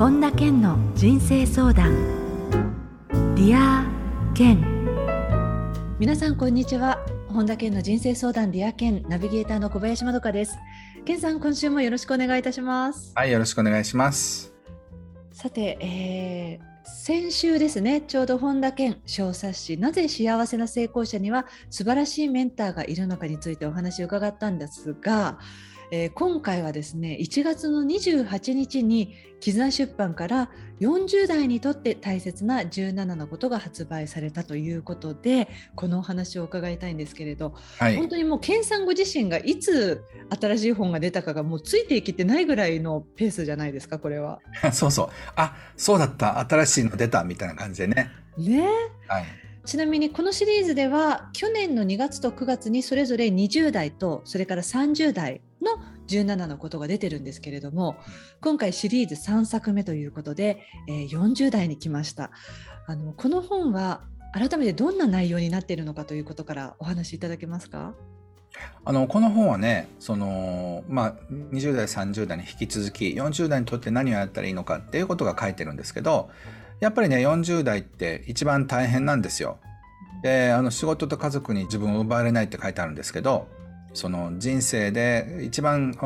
本田健の人生相談。 Dear 健皆さんこんにちは。本田健の人生相談 Dear 健ナビゲーターの小林まどかです。健さん今週もよろしくお願いいたします。はいよろしくお願いします。さて、えー、先週ですねちょうど本田健小冊子なぜ幸せな成功者には素晴らしいメンターがいるのかについてお話を伺ったんですが、えー、今回はですね1月の28日に絆出版から40代にとって大切な17のことが発売されたということでこのお話を伺いたいんですけれど、はい、本当にもう健さんご自身がいつ新しい本が出たかがもうついていけてないぐらいのペースじゃないですかこれは。そうそう。あそうだった。新しいの出たみたいな感じでね。ね、はい。ちなみにこのシリーズでは去年の2月と9月にそれぞれ20代とそれから30代の17のことが出てるんですけれども今回シリーズ3作目ということで、えー、40代に来ました。あのこの本は改めてどんな内容になっているのかということからお話しいただけますか？あのこの本はねその、まあ、20代30代に引き続き40代にとって何をやったらいいのかっていうことが書いてるんですけどやっぱりね40代って一番大変なんですよ。であの仕事と家族に自分を奪われないって書いてあるんですけどその人生で一番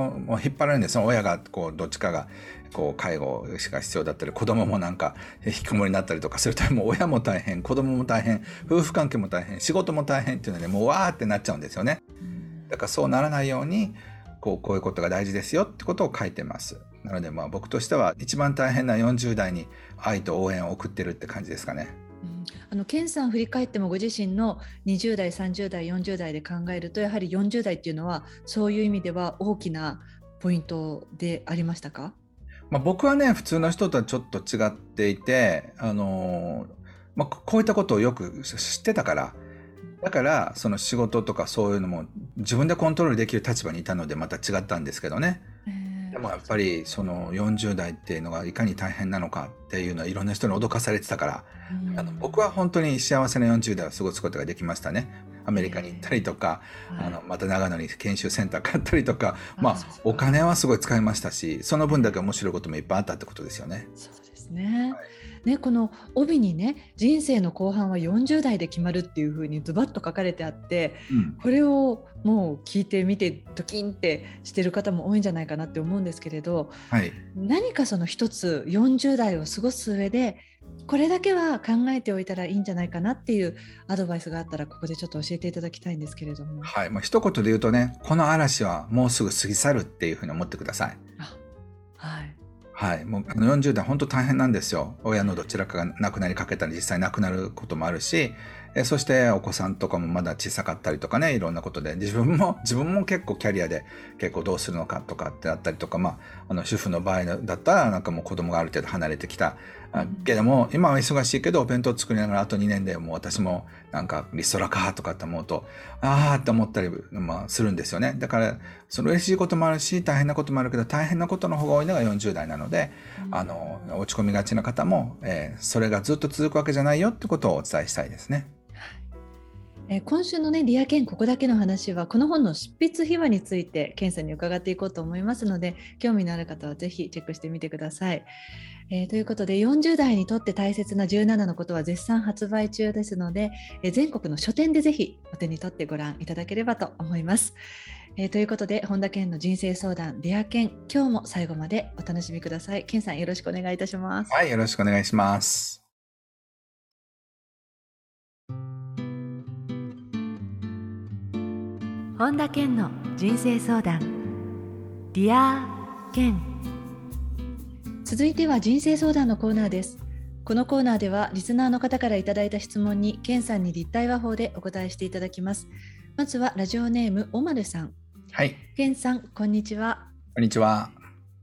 引っ張られるんですよ親がこうどっちかがこう介護が必要だったり子供もなんか引きこもりになったりとかすると もう親も大変子供も大変夫婦関係も大変仕事も大変っていうのでもうわーってなっちゃうんですよね。だからそうならないようにこうこういうことが大事ですよってことを書いてます。なのでまあ僕としては一番大変な40代に愛と応援を送ってるって感じですかね。あの健さん振り返ってもご自身の20代30代40代で考えるとやはり40代っていうのはそういう意味では大きなポイントでありましたか、まあ、僕はね普通の人とはちょっと違っていて、あのまあ、こういったことをよく知ってたから。だからその仕事とかそういうのも自分でコントロールできる立場にいたのでまた違ったんですけどね。でもやっぱりその40代っていうのがいかに大変なのかっていうのはいろんな人に脅かされてたから、あの僕は本当に幸せな40代を過ごすことができましたね。アメリカに行ったりとか、あのまた長野に研修センター買ったりとか、まあお金はすごい使いましたしその分だけ面白いこともいっぱいあったってことですよね。そうですね、はいね、この帯にね人生の後半は40代で決まるっていうふうにズバッと書かれてあって、うん、これをもう聞いてみてドキンってしてる方も多いんじゃないかなって思うんですけれど、はい、何かその一つ40代を過ごす上でこれだけは考えておいたらいいんじゃないかなっていうアドバイスがあったらここでちょっと教えていただきたいんですけれども。はい、まあ、一言で言うとねこの嵐はもうすぐ過ぎ去るっていうふうに思ってください。はいはい、もうあの40代本当大変なんですよ。親のどちらかが亡くなりかけたり実際亡くなることもあるしえそしてお子さんとかもまだ小さかったりとかねいろんなことで。自分も自分も結構キャリアで結構どうするのかとかってあったりとか、まあ、あの主婦の場合だったらなんかもう子供がある程度離れてきたけども今は忙しいけどお弁当作りながらあと2年でもう私もなんかリストラかとかって思うとああって思ったり、まあ、するんですよね。だからその嬉しいこともあるし大変なこともあるけど大変なことの方が多いのが40代なので、あの落ち込みがちな方も、えー、それがずっと続くわけじゃないよってことをお伝えしたいですね。え今週のね、リア研ここだけの話は、この本の執筆秘話について、ケンさんに伺っていこうと思いますので、興味のある方はぜひチェックしてみてください。えー、ということで、40代にとって大切な17のことは絶賛発売中ですので、えー、全国の書店でぜひお手に取ってご覧いただければと思います。えー、ということで、本田健の人生相談、リア研、今日も最後までお楽しみください。健さん、よろしくお願いいたします。はい、よろしくお願いします。本田健の人生相談。Dear 健。続いては人生相談のコーナーです。このコーナーではリスナーの方からいただいた質問に健さんに立体話法でお答えしていただきます。まずはラジオネームおまるさん。はい。健さんこんにちは。こんにちは。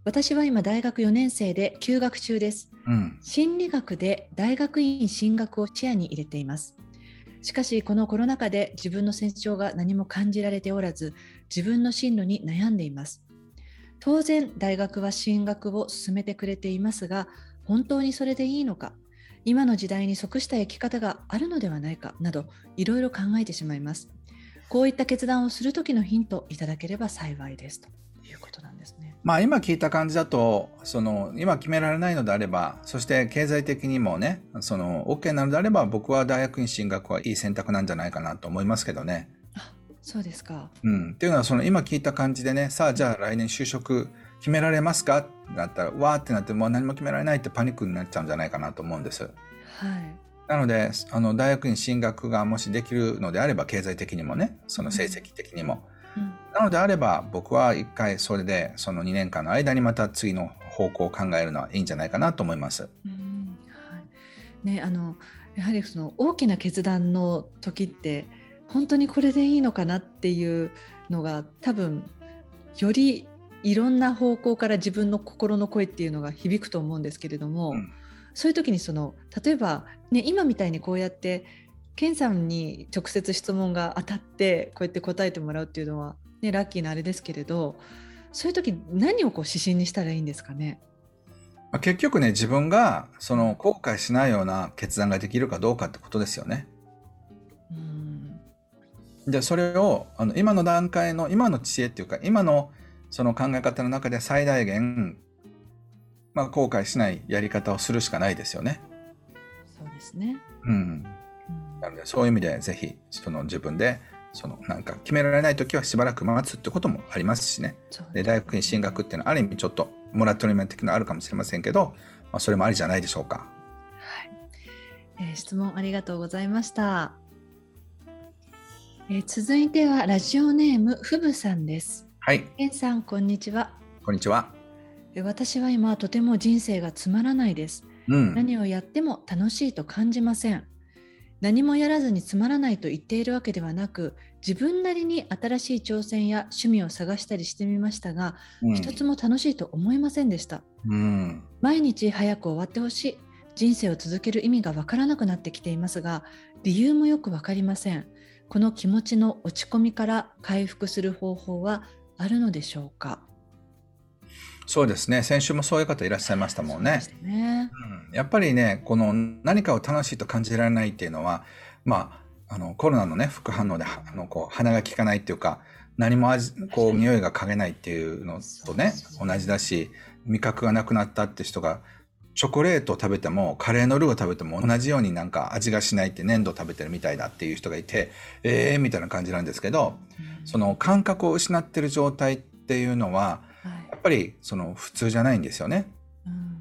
私は今大学4年生で休学中です、うん、心理学で大学院進学を視野に入れていますしかしこのコロナ禍で自分の成長が何も感じられておらず自分の進路に悩んでいます。当然大学は進学を進めてくれていますが本当にそれでいいのか今の時代に即した生き方があるのではないかなどいろいろ考えてしまいます。こういった決断をする時のヒントいただければ幸いです。ということなんですまあ今聞いた感じだと、その今決められないのであれば、そして経済的にもね、その OK なのであれば、僕は大学院進学はいい選択なんじゃないかなと思いますけどね。あそうですか。うん。っていうのは、その今聞いた感じでね、さあじゃあ来年就職決められますか？ってなったら、わーってなって、もう何も決められないってパニックになっちゃうんじゃないかなと思うんです。はい。なので、あの大学院進学がもしできるのであれば、経済的にもね、その成績的にも。なのであれば僕は一回それでその2年間の間にまた次の方向を考えるのはいいんじゃないかなと思います。うんはいね、あのやはりその大きな決断の時って本当にこれでいいのかなっていうのが多分よりいろんな方向から自分の心の声っていうのが響くと思うんですけれども、うん、そういう時にその例えば、ね、今みたいにこうやって健さんに直接質問が当たってこうやって答えてもらうっていうのは、ね、ラッキーなあれですけれどそういう時何をこう指針にしたらいいんですかね？結局ね自分がその後悔しないような決断ができるかどうかってことですよね。でそれをあの今の段階の今の知恵っていうか今のその考え方の中で最大限、まあ、後悔しないやり方をするしかないですよね。そうですね。うん。なのでそういう意味でぜひその自分でそのなんか決められない時はしばらく待つってこともありますしねで大学に進学っていうのはある意味ちょっとモラトリアム的なのあるかもしれませんけど、まあ、それもありじゃないでしょうか。はいえー、質問ありがとうございました。えー、続いてはラジオネームふぶさんです。はい。けんさんこんにちは。こんにちは。私は今とても人生がつまらないです。うん、何をやっても楽しいと感じません。何もやらずにつまらないと言っているわけではなく自分なりに新しい挑戦や趣味を探したりしてみましたが、うん、一つも楽しいと思いませんでした、うん、毎日早く終わってほしい。人生を続ける意味がわからなくなってきていますが理由もよくわかりません。この気持ちの落ち込みから回復する方法はあるのでしょうか？そうですね。先週もそういう方いらっしゃいましたもんね。ね。うん、やっぱりねこの何かを楽しいと感じられないっていうのはまああのコロナのね副反応であのこう鼻が利かないっていうか何も味こう匂いが嗅げないっていうのとね同じだし味覚がなくなったって人がチョコレートを食べてもカレーのルーを食べても同じようになんか味がしないって粘土食べてるみたいだっていう人がいてええー、みたいな感じなんですけど、うん、その感覚を失ってる状態っていうのはっぱりその普通じゃないんですよね。うん、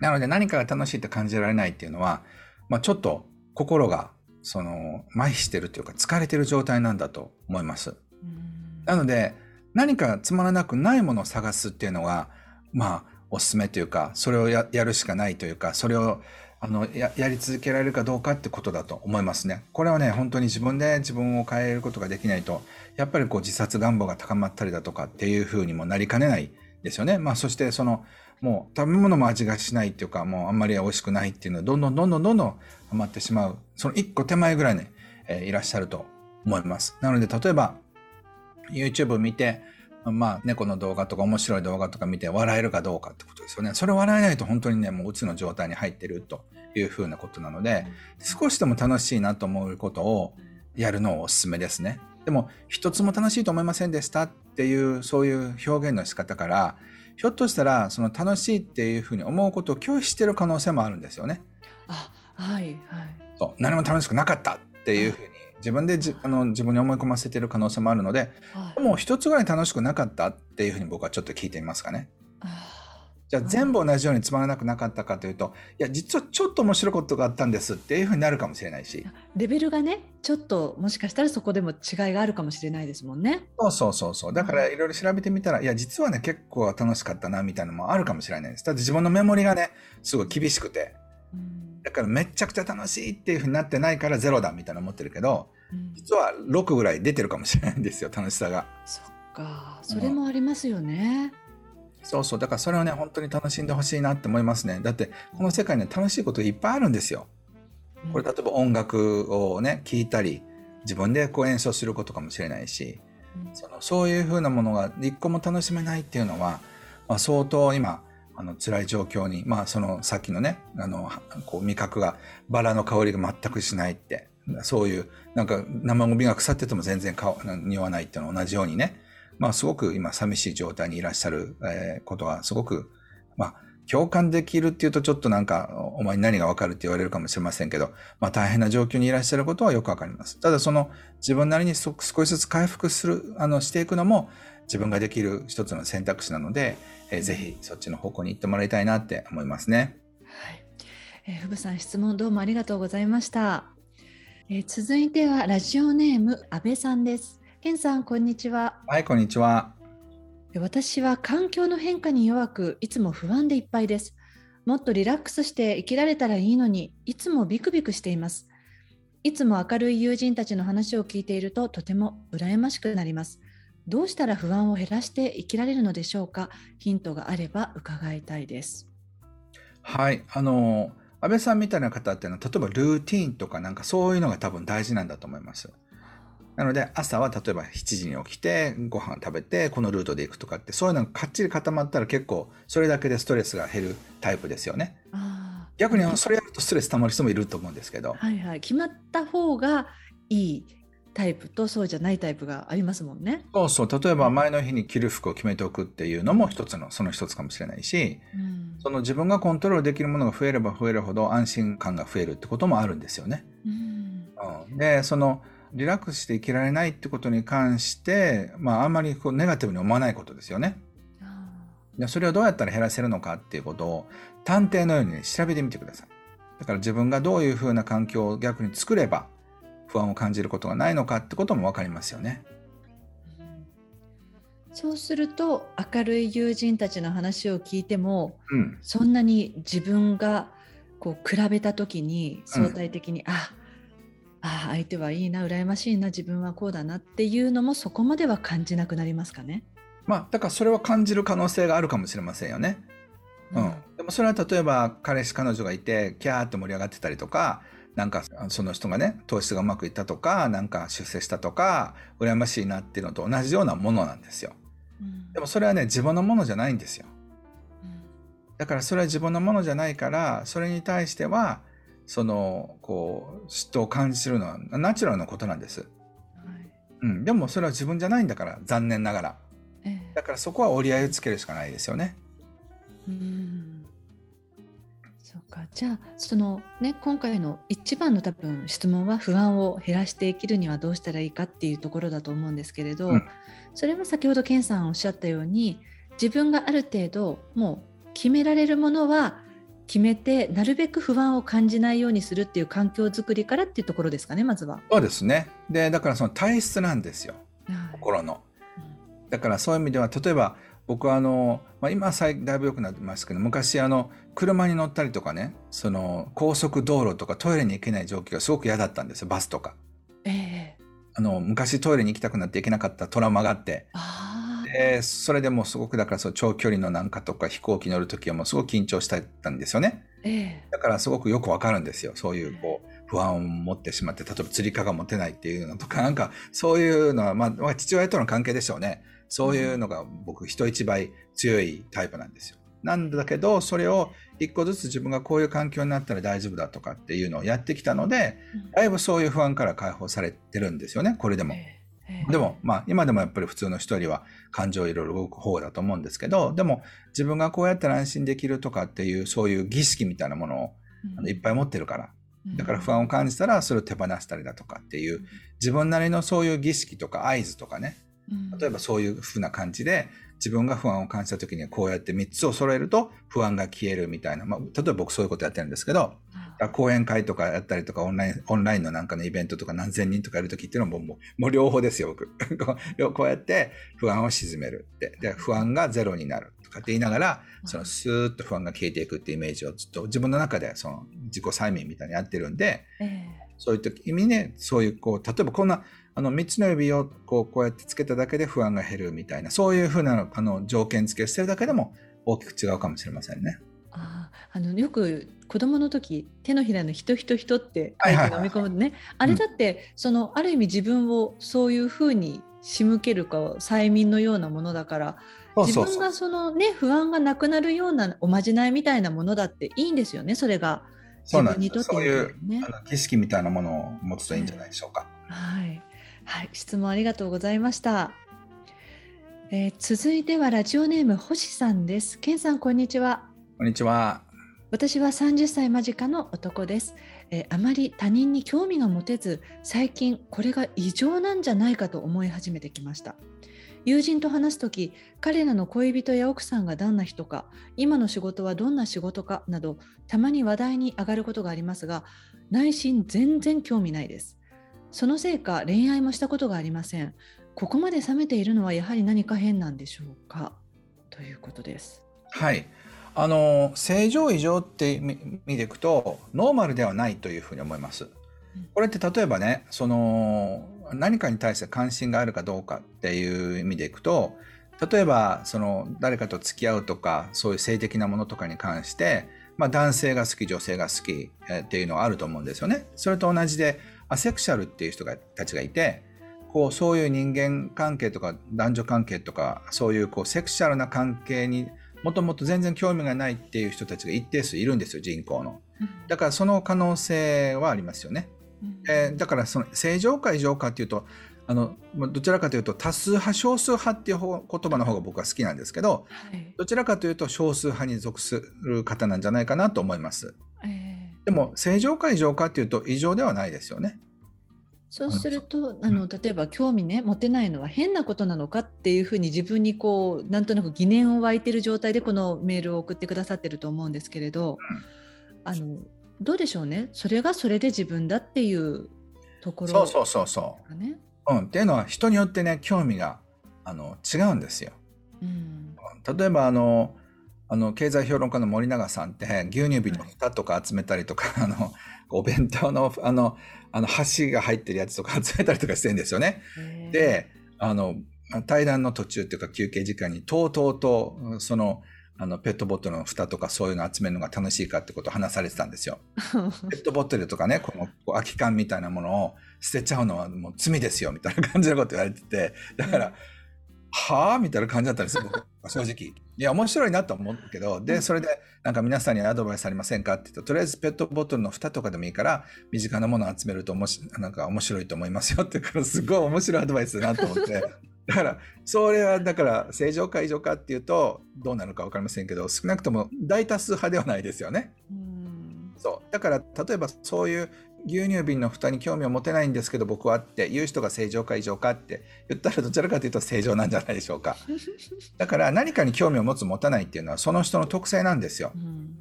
なので何かが楽しいって感じられないっていうのは、まあ、ちょっと心がその麻痺してるというか疲れてる状態なんだと思います。うん、なので何かつまらなくないものを探すっていうのがまあおすすめというかそれをやるしかないというかそれをあのややり続けられるかどうかってことだと思いますね。これはね本当に自分で自分を変えることができないとやっぱりこう自殺願望が高まったりだとかっていうふうにもなりかねないですよね。まあ、そしてその、もう食べ物も味がしないっていうか、もうあんまり美味しくないっていうのは、どんどんどんどんどんどんハマってしまう。その一個手前ぐらいね、えー、いらっしゃると思います。なので、例えば、YouTube 見て、まあ、猫の動画とか面白い動画とか見て笑えるかどうかってことですよね。それ笑えないと本当にね、もううつの状態に入ってるというふうなことなので、少しでも楽しいなと思うことをやるのをおすすめですね。でも、一つも楽しいと思いませんでしたっていうそういう表現の仕方からひょっとしたらその楽しいっていうふうに思うことを拒否してる可能性もあるんですよね。あはいはい、そう何も楽しくなかったっていうふうに自分でじあの自分に思い込ませてる可能性もあるので、はい、もう一つぐらい楽しくなかったっていうふうに僕はちょっと聞いてみますかね。あじゃあ全部同じようにつまらなくなかったかというといや実はちょっと面白いことがあったんですっていうふうになるかもしれないし。レベルがねちょっともしかしたらそこでも違いがあるかもしれないですもんね。そうそうそうそう。だからいろいろ調べてみたらいや実はね結構楽しかったなみたいなのもあるかもしれないです。だって自分のメモリがねすごい厳しくて。だからめちゃくちゃ楽しいっていうふうになってないからゼロだみたいな思ってるけど、実は6ぐらい出てるかもしれないんですよ楽しさが。そっか。それもありますよね、うんそうそう。だからそれをね、本当に楽しんでほしいなって思いますね。だって、この世界には楽しいこといっぱいあるんですよ。これ、例えば音楽をね、聴いたり、自分でこう演奏することかもしれないし、そのそういうふうなものが一個も楽しめないっていうのは、まあ、相当今、あの辛い状況に、まあそのさっきのね、あの、こう味覚が、バラの香りが全くしないって、そういう、なんか生ゴミが腐ってても全然匂わないっていうのは同じようにね、まあ、すごく今寂しい状態にいらっしゃる、えー、ことはすごく、まあ、共感できるっていうとちょっとなんか、お前に何がわかるって言われるかもしれませんけど、まあ大変な状況にいらっしゃることはよくわかります。ただその自分なりに少しずつ回復する、あの、していくのも自分ができる一つの選択肢なので、えー、ぜひそっちの方向に行ってもらいたいなって思いますね。はい。えー、ふぶさん質問どうもありがとうございました。えー、続いてはラジオネーム安倍さんです。けんさんこんにちは。はい、こんにちは。私は環境の変化に弱く、いつも不安でいっぱいです。もっとリラックスして生きられたらいいのに、いつもビクビクしています。いつも明るい友人たちの話を聞いているととても羨ましくなります。どうしたら不安を減らして生きられるのでしょうか？ヒントがあれば伺いたいです。はい、あの、安倍さんみたいな方っていうのは、例えばルーティンとかなんかそういうのが多分大事なんだと思います。なので朝は例えば7時に起きてご飯食べてこのルートで行くとかってそういうのがかっちり固まったら結構それだけでストレスが減るタイプですよね。逆にそれやるとストレス溜まる人もいると思うんですけど。はいはい、決まった方がいいタイプとそうじゃないタイプがありますもんね。そうそう例えば前の日に着る服を決めておくっていうのも一つのその一つかもしれないし、うん、その自分がコントロールできるものが増えれば増えるほど安心感が増えるってこともあるんですよね。うん、うん、でそのリラックスして生きられないってことに関して、まあ、あんまりこうネガティブに思わないことですよね。それをどうやったら減らせるのかっていうことを探偵のように、ね、調べてみてください。だから自分がどういうふうな環境を逆に作れば不安を感じることがないのかってことも分かりますよね。そうすると明るい友人たちの話を聞いても、うん、そんなに自分がこう比べた時に相対的に、うん、ああ相手はいいな羨ましいな自分はこうだなっていうのもそこまでは感じなくなりますかね。まあだからそれは感じる可能性があるかもしれませんよね。うん、うん、でもそれは例えば彼氏彼女がいてキャーって盛り上がってたりとかなんかその人がね投資がうまくいったとかなんか出世したとか羨ましいなっていうのと同じようなものなんですよ。うん、でもそれはね自分のものじゃないんですよ。だからそれは自分のものじゃないからそれに対してはそのこう嫉妬を感じるのはナチュラルなことなんです、はい。うん、でもそれは自分じゃないんだから残念ながら、ええ、だからそこは折り合いをつけるしかないですよね。うん。そうか。じゃあそのね今回の一番の多分質問は不安を減らして生きるにはどうしたらいいかっていうところだと思うんですけれど、うん、それは先ほど健さんおっしゃったように自分がある程度もう決められるものは決めてなるべく不安を感じないようにするっていう環境づくりからっていうところですかねまずは。そうですねでだからその体質なんですよ、はい、心の。だからそういう意味では例えば僕はあの、まあ、今はだいぶ良くなってますけど昔あの車に乗ったりとかねその高速道路とかトイレに行けない状況がすごく嫌だったんですよバスとか。えー、あの昔トイレに行きたくなって行けなかったトラウマがあって。あで、それでもすごくだからその長距離のなんかとか飛行機乗るときはもうすごく緊張してたんですよね。えだからすごくよくわかるんですよ。そういうこう不安を持ってしまって、例えば釣り蚊が持てないっていうのとか、なんかそういうのは、まあ父親との関係でしょうね。そういうのが僕人一倍強いタイプなんですよ。なんだけど、それを一個ずつ自分がこういう環境になったら大丈夫だとかっていうのをやってきたので、だいぶそういう不安から解放されてるんですよね、これでも。えでも、まあ、今でもやっぱり普通の人よりは感情いろいろ動く方だと思うんですけど、でも自分がこうやったら安心できるとかっていう、そういう儀式みたいなものを、あのいっぱい持ってるから、だから不安を感じたらそれを手放したりだとかっていう、自分なりのそういう儀式とか合図とかね、例えばそういうふうな感じで、自分が不安を感じた時にこうやって3つを揃えると不安が消えるみたいな、まあ、例えば僕そういうことやってるんですけど、講演会とかやったりとかオンライン、オンラインのなんかのイベントとか何千人とかやるときっていうのももうもう両方ですよ、僕。こうやって不安を鎮めるって。で、不安がゼロになるとかって言いながら、そのスーッと不安が消えていくっていうイメージをずっと自分の中でその自己催眠みたいにやってるんで、えー、そういった意味ね、そういうこう、例えばこんな、あの3つの指をこうこうやってつけただけで不安が減るみたいな、そういうふうなあの条件付けしてるだけでも大きく違うかもしれませんね。ああのよく子供の時手のひらの人人人って書いて飲み込むね、あれだって、そのある意味自分をそういうふうに仕向けるか催眠のようなものだから自分がそのね不安がなくなるようなおまじないみたいなものだっていいんですよねそれが自分にとって、ね、そういう景色みたいなものを持つといいんじゃないでしょうか。はい、はい、質問ありがとうございました。えー、続いてはラジオネーム星さんです。健さんこんにちは。こんにちは。私は30歳間近の男です、えー、あまり他人に興味が持てず最近これが異常なんじゃないかと思い始めてきました。友人と話す時彼らの恋人や奥さんがどんな人か今の仕事はどんな仕事かなどたまに話題に上がることがありますが内心全然興味ないです。そのせいか恋愛もしたことがありません。ここまで冷めているのはやはり何か変なんでしょうか？ということです。はい。あの正常異常って見ていくとノーマルではないというふうに思います。これって例えばねその何かに対して関心があるかどうかっていう意味でいくと例えばその誰かと付き合うとかそういう性的なものとかに関して、まあ、男性が好き女性が好きっていうのはあると思うんですよね。それと同じでアセクシャルっていう人がたちがいてこうそういう人間関係とか男女関係とかそういうこうセクシャルな関係にもともと全然興味がないっていう人たちが一定数いるんですよ人口の。だからその可能性はありますよね。えー、だからその正常か異常かっていうとあのどちらかというと多数派少数派っていう言葉の方が僕は好きなんですけど、はい、どちらかというと少数派に属する方なんじゃないかなと思います。えー、でも正常か異常かっていうと異常ではないですよね。そうするとあの例えば興味ね持てないのは変なことなのかっていうふうに自分にこうなんとなく疑念を湧いてる状態でこのメールを送ってくださってると思うんですけれど、あのどうでしょうね？それがそれで自分だっていうところ、そうそうそうそう。ね、うん、っていうのは人によってね興味があの違うんですよ。うん、例えばあのあの経済評論家の森永さんって牛乳瓶の蓋とか集めたりとか、はい、あのお弁当のあのあの箸が入ってるやつとか集めたりとかしてるんですよね。であの対談の途中っていうか休憩時間にとうとうとそのあのペットボトルの蓋とかそういうの集めるのが楽しいかってことを話されてたんですよ。ペットボトルとかねこの空き缶みたいなものを捨てちゃうのはもう罪ですよみたいな感じのこと言われててだから、はあ？みたいな感じだったんですよ 正直。いや、面白いなと思うけど、で、それで、なんか皆さんにアドバイスありませんかって言うと、とりあえずペットボトルの蓋とかでもいいから、身近なものを集めるとおもし、なんか面白いと思いますよってから、すごい面白いアドバイスだなと思って。だから、それは、だから、正常か異常かっていうと、どうなるか分かりませんけど、少なくとも大多数派ではないですよね。そう。だから、例えばそういう牛乳瓶の蓋に興味を持てないんですけど僕はって言う人が正常か異常かって言ったらどちらかというと正常なんじゃないでしょうか。だから何かに興味を持つ持たないっていうのはその人の特性なんですよ、うん、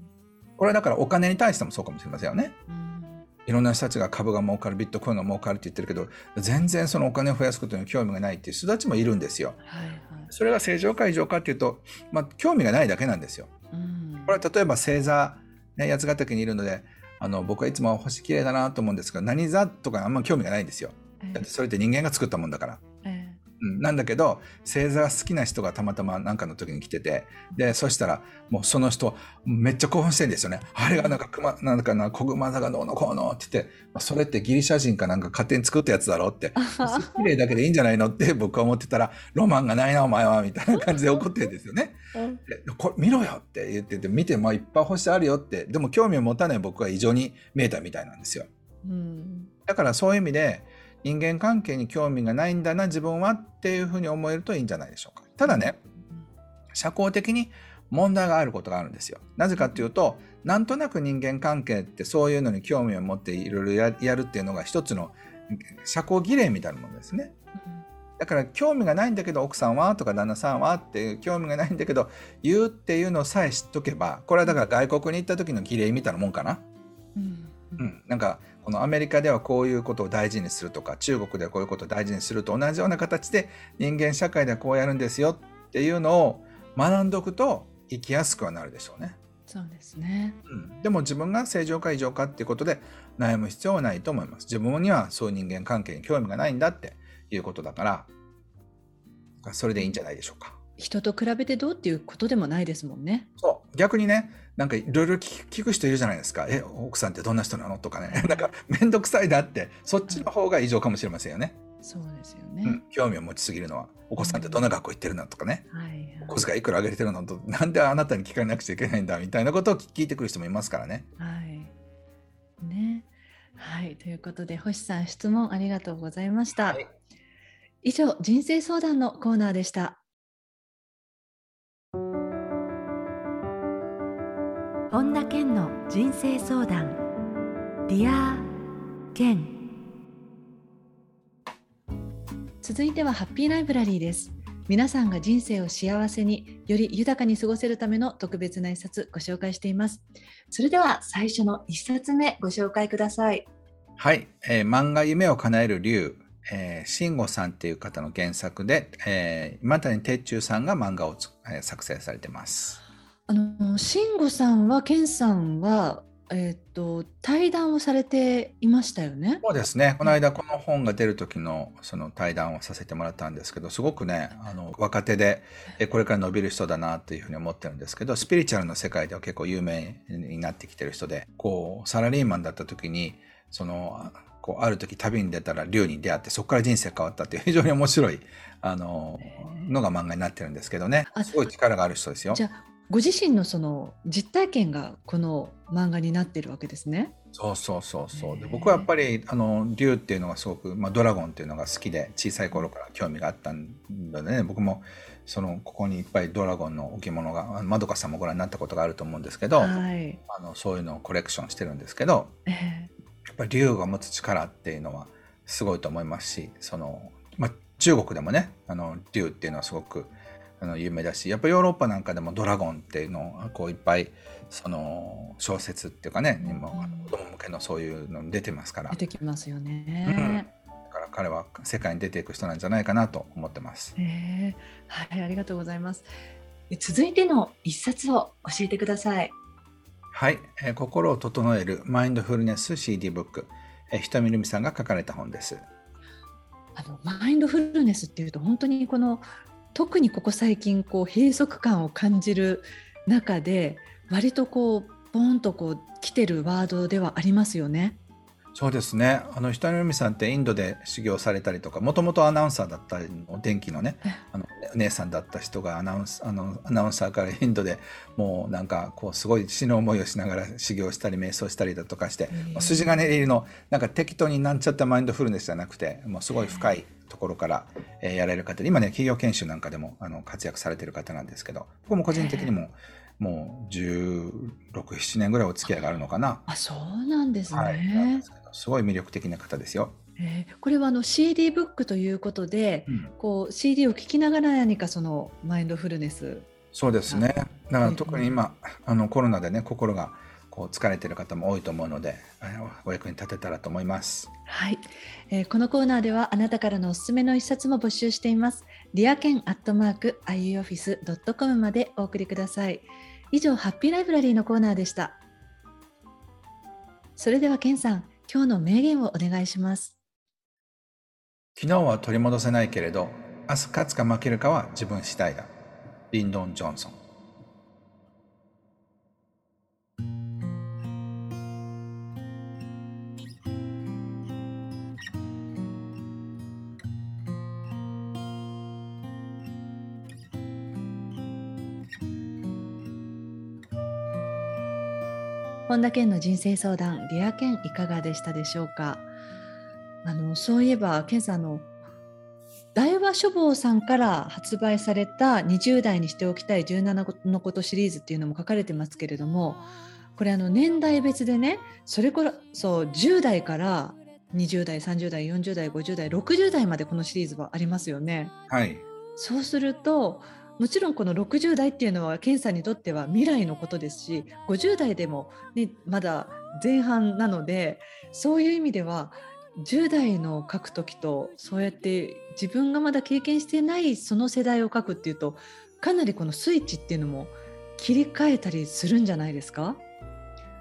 これはだからお金に対してもそうかもしれませんよね、うん、いろんな人たちが株が儲かるビットコインが儲かるって言ってるけど全然そのお金を増やすことに興味がないっていう人たちもいるんですよ、はいはい、それが正常か異常かっていうと、まあ、興味がないだけなんですよ、うん、これは例えば星座、ね、八ヶ岳にいるのであの僕はいつも星綺麗だなと思うんですけど何座とかあんま興味がないんですよ。だってそれって人間が作ったもんだから。なんだけど星座が好きな人がたまたま何かの時に来ててでそしたらもうその人めっちゃ興奮してんですよね。あれがなんか熊なんかな小熊座がどうのこうのって言って、まあ、それってギリシャ人かなんか勝手に作ったやつだろって 綺麗だけでいいんじゃないのって僕は思ってたらロマンがないなお前はみたいな感じで怒ってるんですよね。でこれ見ろよって言ってて見て、まあ、いっぱい星あるよって。でも興味を持たない僕は異常に見えたみたいなんですよ。うん、だからそういう意味で人間関係に興味がないんだな自分はっていうふうに思えるといいんじゃないでしょうか。ただね社交的に問題があることがあるんですよ。なぜかっていうとなんとなく人間関係ってそういうのに興味を持っていろいろやるっていうのが一つの社交儀礼みたいなものですね。だから興味がないんだけど奥さんはとか旦那さんはっていう興味がないんだけど言うっていうのさえ知っとけばこれはだから外国に行った時の儀礼みたいなもんかな。うん、うん、なんかこのアメリカではこういうことを大事にするとか中国ではこういうことを大事にすると同じような形で人間社会ではこうやるんですよっていうのを学んどくと生きやすくはなるでしょうね。そうですね、うん、でも自分が正常か異常かっていうことで悩む必要はないと思います。自分にはそういう人間関係に興味がないんだっていうことだからそれでいいんじゃないでしょうか。人と比べてどうっていうことでもないですもんね。そう逆にねなんかいろいろ聞く人いるじゃないですか「え奥さんってどんな人なの?」とかね。なんか面倒くさいだってそっちの方が異常かもしれませんよね。そうですよね、うん、興味を持ちすぎるのは。お子さんってどんな学校行ってるの？とかね、はいはい、お小遣いいくらあげてるの？となんであなたに聞かなくちゃいけないんだ？みたいなことを聞いてくる人もいますからね。はい。ね。はい、ということで星さん質問ありがとうございました。はい、以上人生相談のコーナーでした。本田健の人生相談。 Dear 健続いてはハッピーライブラリーです。皆さんが人生を幸せにより豊かに過ごせるための特別な一冊ご紹介しています。それでは最初の一冊目ご紹介ください。はい、えー、漫画夢を叶える竜。えー、慎吾さんっていう方の原作で、えー、今谷哲中さんが漫画を、えー、作成されてます。あの慎吾さんは健さんはえっ、ー、と対談をされていましたよね？そうですね。この間この本が出る時のその対談をさせてもらったんですけど、すごくね、あの若手でこれから伸びる人だなというふうに思ってるんですけど、スピリチュアルの世界では結構有名になってきてる人で、こうサラリーマンだった時にそのこうある時旅に出たら竜に出会ってそこから人生変わったっていう 非常に面白いあののが漫画になってるんですけどねすごい力がある人ですよ。じゃあご自身のその実体験がこの漫画になってるわけですね。そうそうそうそう。で僕はやっぱりあの竜っていうのがすごく、まあ、ドラゴンっていうのが好きで小さい頃から興味があったんでね。僕もそのここにいっぱいドラゴンの置物がまどかさんもご覧になったことがあると思うんですけど、はい、あのそういうのをコレクションしてるんですけど、えー、やっぱり竜が持つ力っていうのはすごいと思いますしその、まあ、中国でもねあの竜っていうのはすごくあの有名だしやっぱヨーロッパなんかでもドラゴンっていうのをこういっぱいその小説っていうかね今子供向けのそういうの出てますから。出てきますよね、うん、だから彼は世界に出ていく人なんじゃないかなと思ってます、えー、はいありがとうございます。続いての一冊を教えてください。はい、えー、心を整えるマインドフルネス CD ブック、えー、ひとみるみさんが書かれた本です。あのマインドフルネスっていうと本当にこの特にここ最近こう閉塞感を感じる中で割とこうポンとこう来てるワードではありますよね。そうですね。あの、ひとみさんってインドで修行されたりとか、もともとアナウンサーだったの、電気のね、あの、姉さんだった人がアナウンス、あの、アナウンサーからインドでもうなんか、こう、すごい死の思いをしながら修行したり、瞑想したりだとかして、筋金入りの、なんか適当になんちゃったマインドフルネスじゃなくて、もうすごい深いところから、えー、やられる方で、今ね、企業研修なんかでも、あの、活躍されてる方なんですけど、僕も個人的にも、もう16、7年ぐらいお付き合いがあるのかな。あ、そうなんですね。はいすごい魅力的な方ですよ。えー、これはあの CD ブックということで、うん、こう CD を聴きながら何かそのマインドフルネス。そうですね。だから特に今あのコロナでね心がこう疲れてる方も多いと思うのでお役に立てたらと思います。はい、えー、このコーナーではあなたからのおすすめの一冊も募集しています。リアケンアットマーク iuoffice.com までお送りください。以上ハッピーライブラリーのコーナーでした。それではケンさん今日の名言をお願いします。昨日は取り戻せないけれど、明日勝つか負けるかは自分次第だ。リンドン・ジョンソン。本田健の人生相談リア健いかがでしたでしょうか？あのそういえば健さんの大和書房さんから発売された20代にしておきたい17のことシリーズっていうのも書かれてますけれどもこれあの年代別でねそれこそ10代から20代30代40代50代60代までこのシリーズはありますよね。はい、そうするともちろんこの60代っていうのは検査にとっては未来のことですし50代でも、ね、まだ前半なのでそういう意味では10代の書く時とそうやって自分がまだ経験してないその世代を書くっていうとかなりこのスイッチっていうのも切り替えたりするんじゃないですか？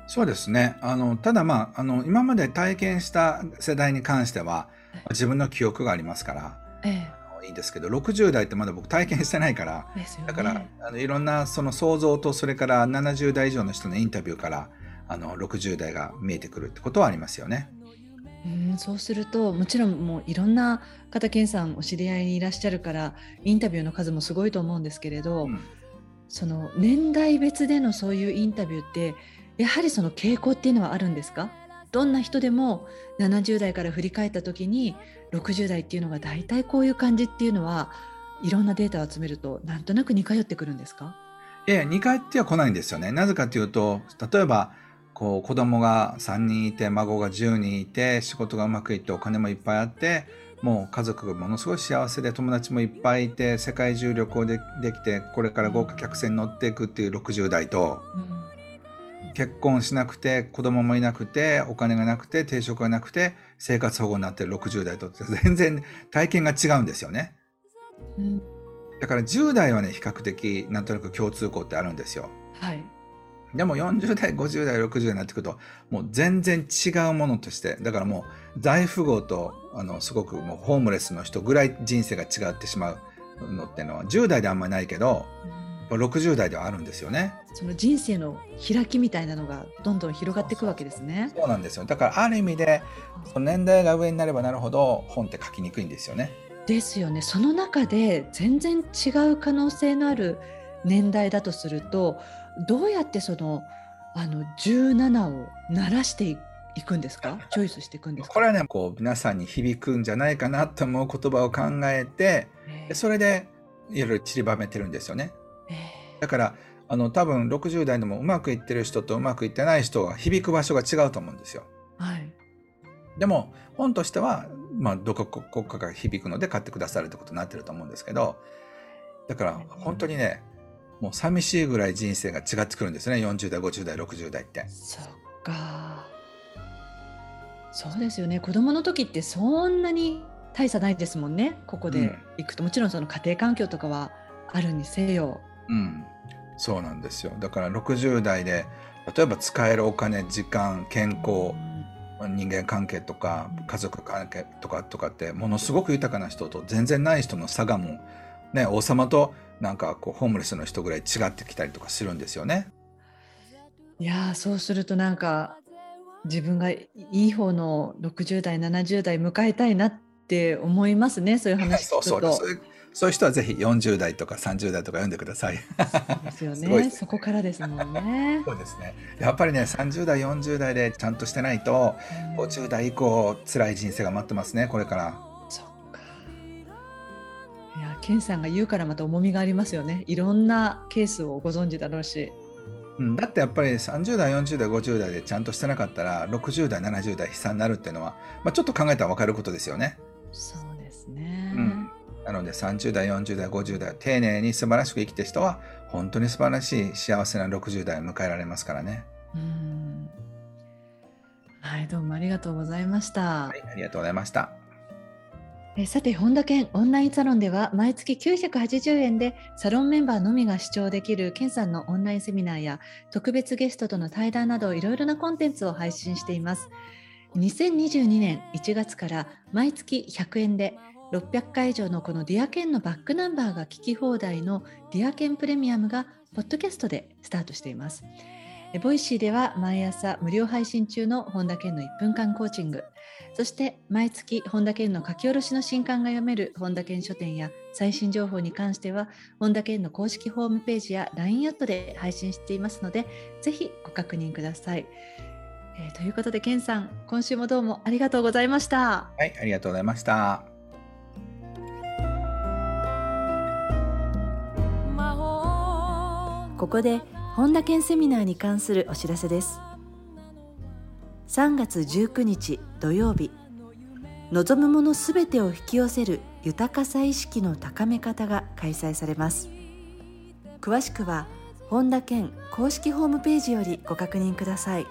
そうですね。あのただまああの今まで体験した世代に関しては自分の記憶がありますから、ええ、いいんですけど60代ってまだ僕体験してないから、ね、だからあのいろんなその想像とそれから70代以上の人のインタビューからあの60代が見えてくるってことはありますよね。うんそうするともちろんもういろんな方健さんお知り合いにいらっしゃるからインタビューの数もすごいと思うんですけれど、うん、その年代別でのそういうインタビューってやはりその傾向っていうのはあるんですか？どんな人でも70代から振り返った時に60代っていうのが大体こういう感じっていうのはいろんなデータを集めるとなんとなく似通ってくるんですか？いや、2回っては来ないんですよね。なぜかというと、例えば、こう子供が3人いて、孫が10人いて、仕事がうまくいってお金もいっぱいあって、もう家族がものすごい幸せで友達もいっぱいいて世界中旅行でできてこれから豪華客船に乗っていくっていう60代と、うん、結婚しなくて子供もいなくてお金がなくて定職がなくて生活保護になってる60代と全然体験が違うんですよね。うん、だから10代はね比較的なんとなく共通項ってあるんですよ。はいでも40代、50代、60代になってくると、もう全然違うものとして、だからもう大富豪と、あの、すごくもうホームレスの人ぐらい人生が違ってしまうのっていうのは、10代であんまりないけど、うん、60代ではあるんですよね。その人生の開きみたいなのがどんどん広がっていくわけですね。そうなんですよ。だからある意味で、その年代が上になればなるほど本って書きにくいんですよね。ですよね。その中で全然違う可能性のある年代だとすると、どうやってそのあの17を鳴らしていくんですか？チョイスしていくんですか？これはねこう皆さんに響くんじゃないかなと思う言葉を考えてそれでいろいろ散りばめてるんですよね。だからあの多分60代でもうまくいってる人とうまくいってない人は響く場所が違うと思うんですよ。はい、でも本としては、まあ、どこ国家が響くので買ってくださるってことになってると思うんですけどだから本当にねもう寂しいぐらい人生が違ってくるんですね40代50代60代って。そっか。そうですよね。子供の時ってそんなに大差ないですもんね。ここで行くと、うん、もちろんその家庭環境とかはあるにせよ。うんそうなんですよ。だから60代で例えば使えるお金時間健康、うん、人間関係とか家族関係とかとかってものすごく豊かな人と全然ない人の差がもうね王様となんかこうホームレスの人ぐらい違ってきたりとかするんですよね。いやそうするとなんか自分がいい方の60代70代迎えたいなって思いますねそういう話 そうそうそそういう人はぜひ40代とか30代とか読んでください。ですよねそこからですもんね。そうですねやっぱりね30代40代でちゃんとしてないと、うん、50代以降辛い人生が待ってますねこれから。ケンさんが言うからまた重みがありますよねいろんなケースをご存知だろうし、うん、だってやっぱり30代40代50代でちゃんとしてなかったら60代70代悲惨になるっていうのは、まあ、ちょっと考えたら分かることですよね。そうなので30代40代50代丁寧に素晴らしく生きてる人は本当に素晴らしい幸せな60代を迎えられますからね。うんはいどうもありがとうございました。はいありがとうございました。えさて本田健オンラインサロンでは毎月980円でサロンメンバーのみが視聴できる健さんのオンラインセミナーや特別ゲストとの対談などいろいろなコンテンツを配信しています2022年1月から毎月100円で600回以上のこの Dear 健のバックナンバーが聞き放題の Dear 健プレミアムがポッドキャストでスタートしていますボイシーでは毎朝無料配信中の本田健の1分間コーチングそして毎月本田健の書き下ろしの新刊が読める本田健書店や最新情報に関しては本田健の公式ホームページや LINE アットで配信していますのでぜひご確認ください。えー、ということで健さん今週もどうもありがとうございました。はいありがとうございました。ここで本田健セミナーに関するお知らせです。3月19日土曜日望むものすべてを引き寄せる豊かさ意識の高め方が開催されます。詳しくは本田健公式ホームページよりご確認ください。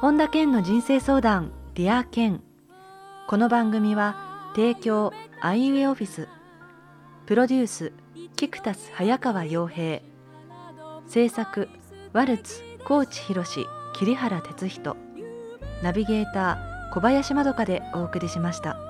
本田健の人生相談 Dear 健。この番組は提供アイウェイオフィスプロデュースキクタス早川洋平制作ワルツ高知博桐原哲人ナビゲーター小林まどかでお送りしました。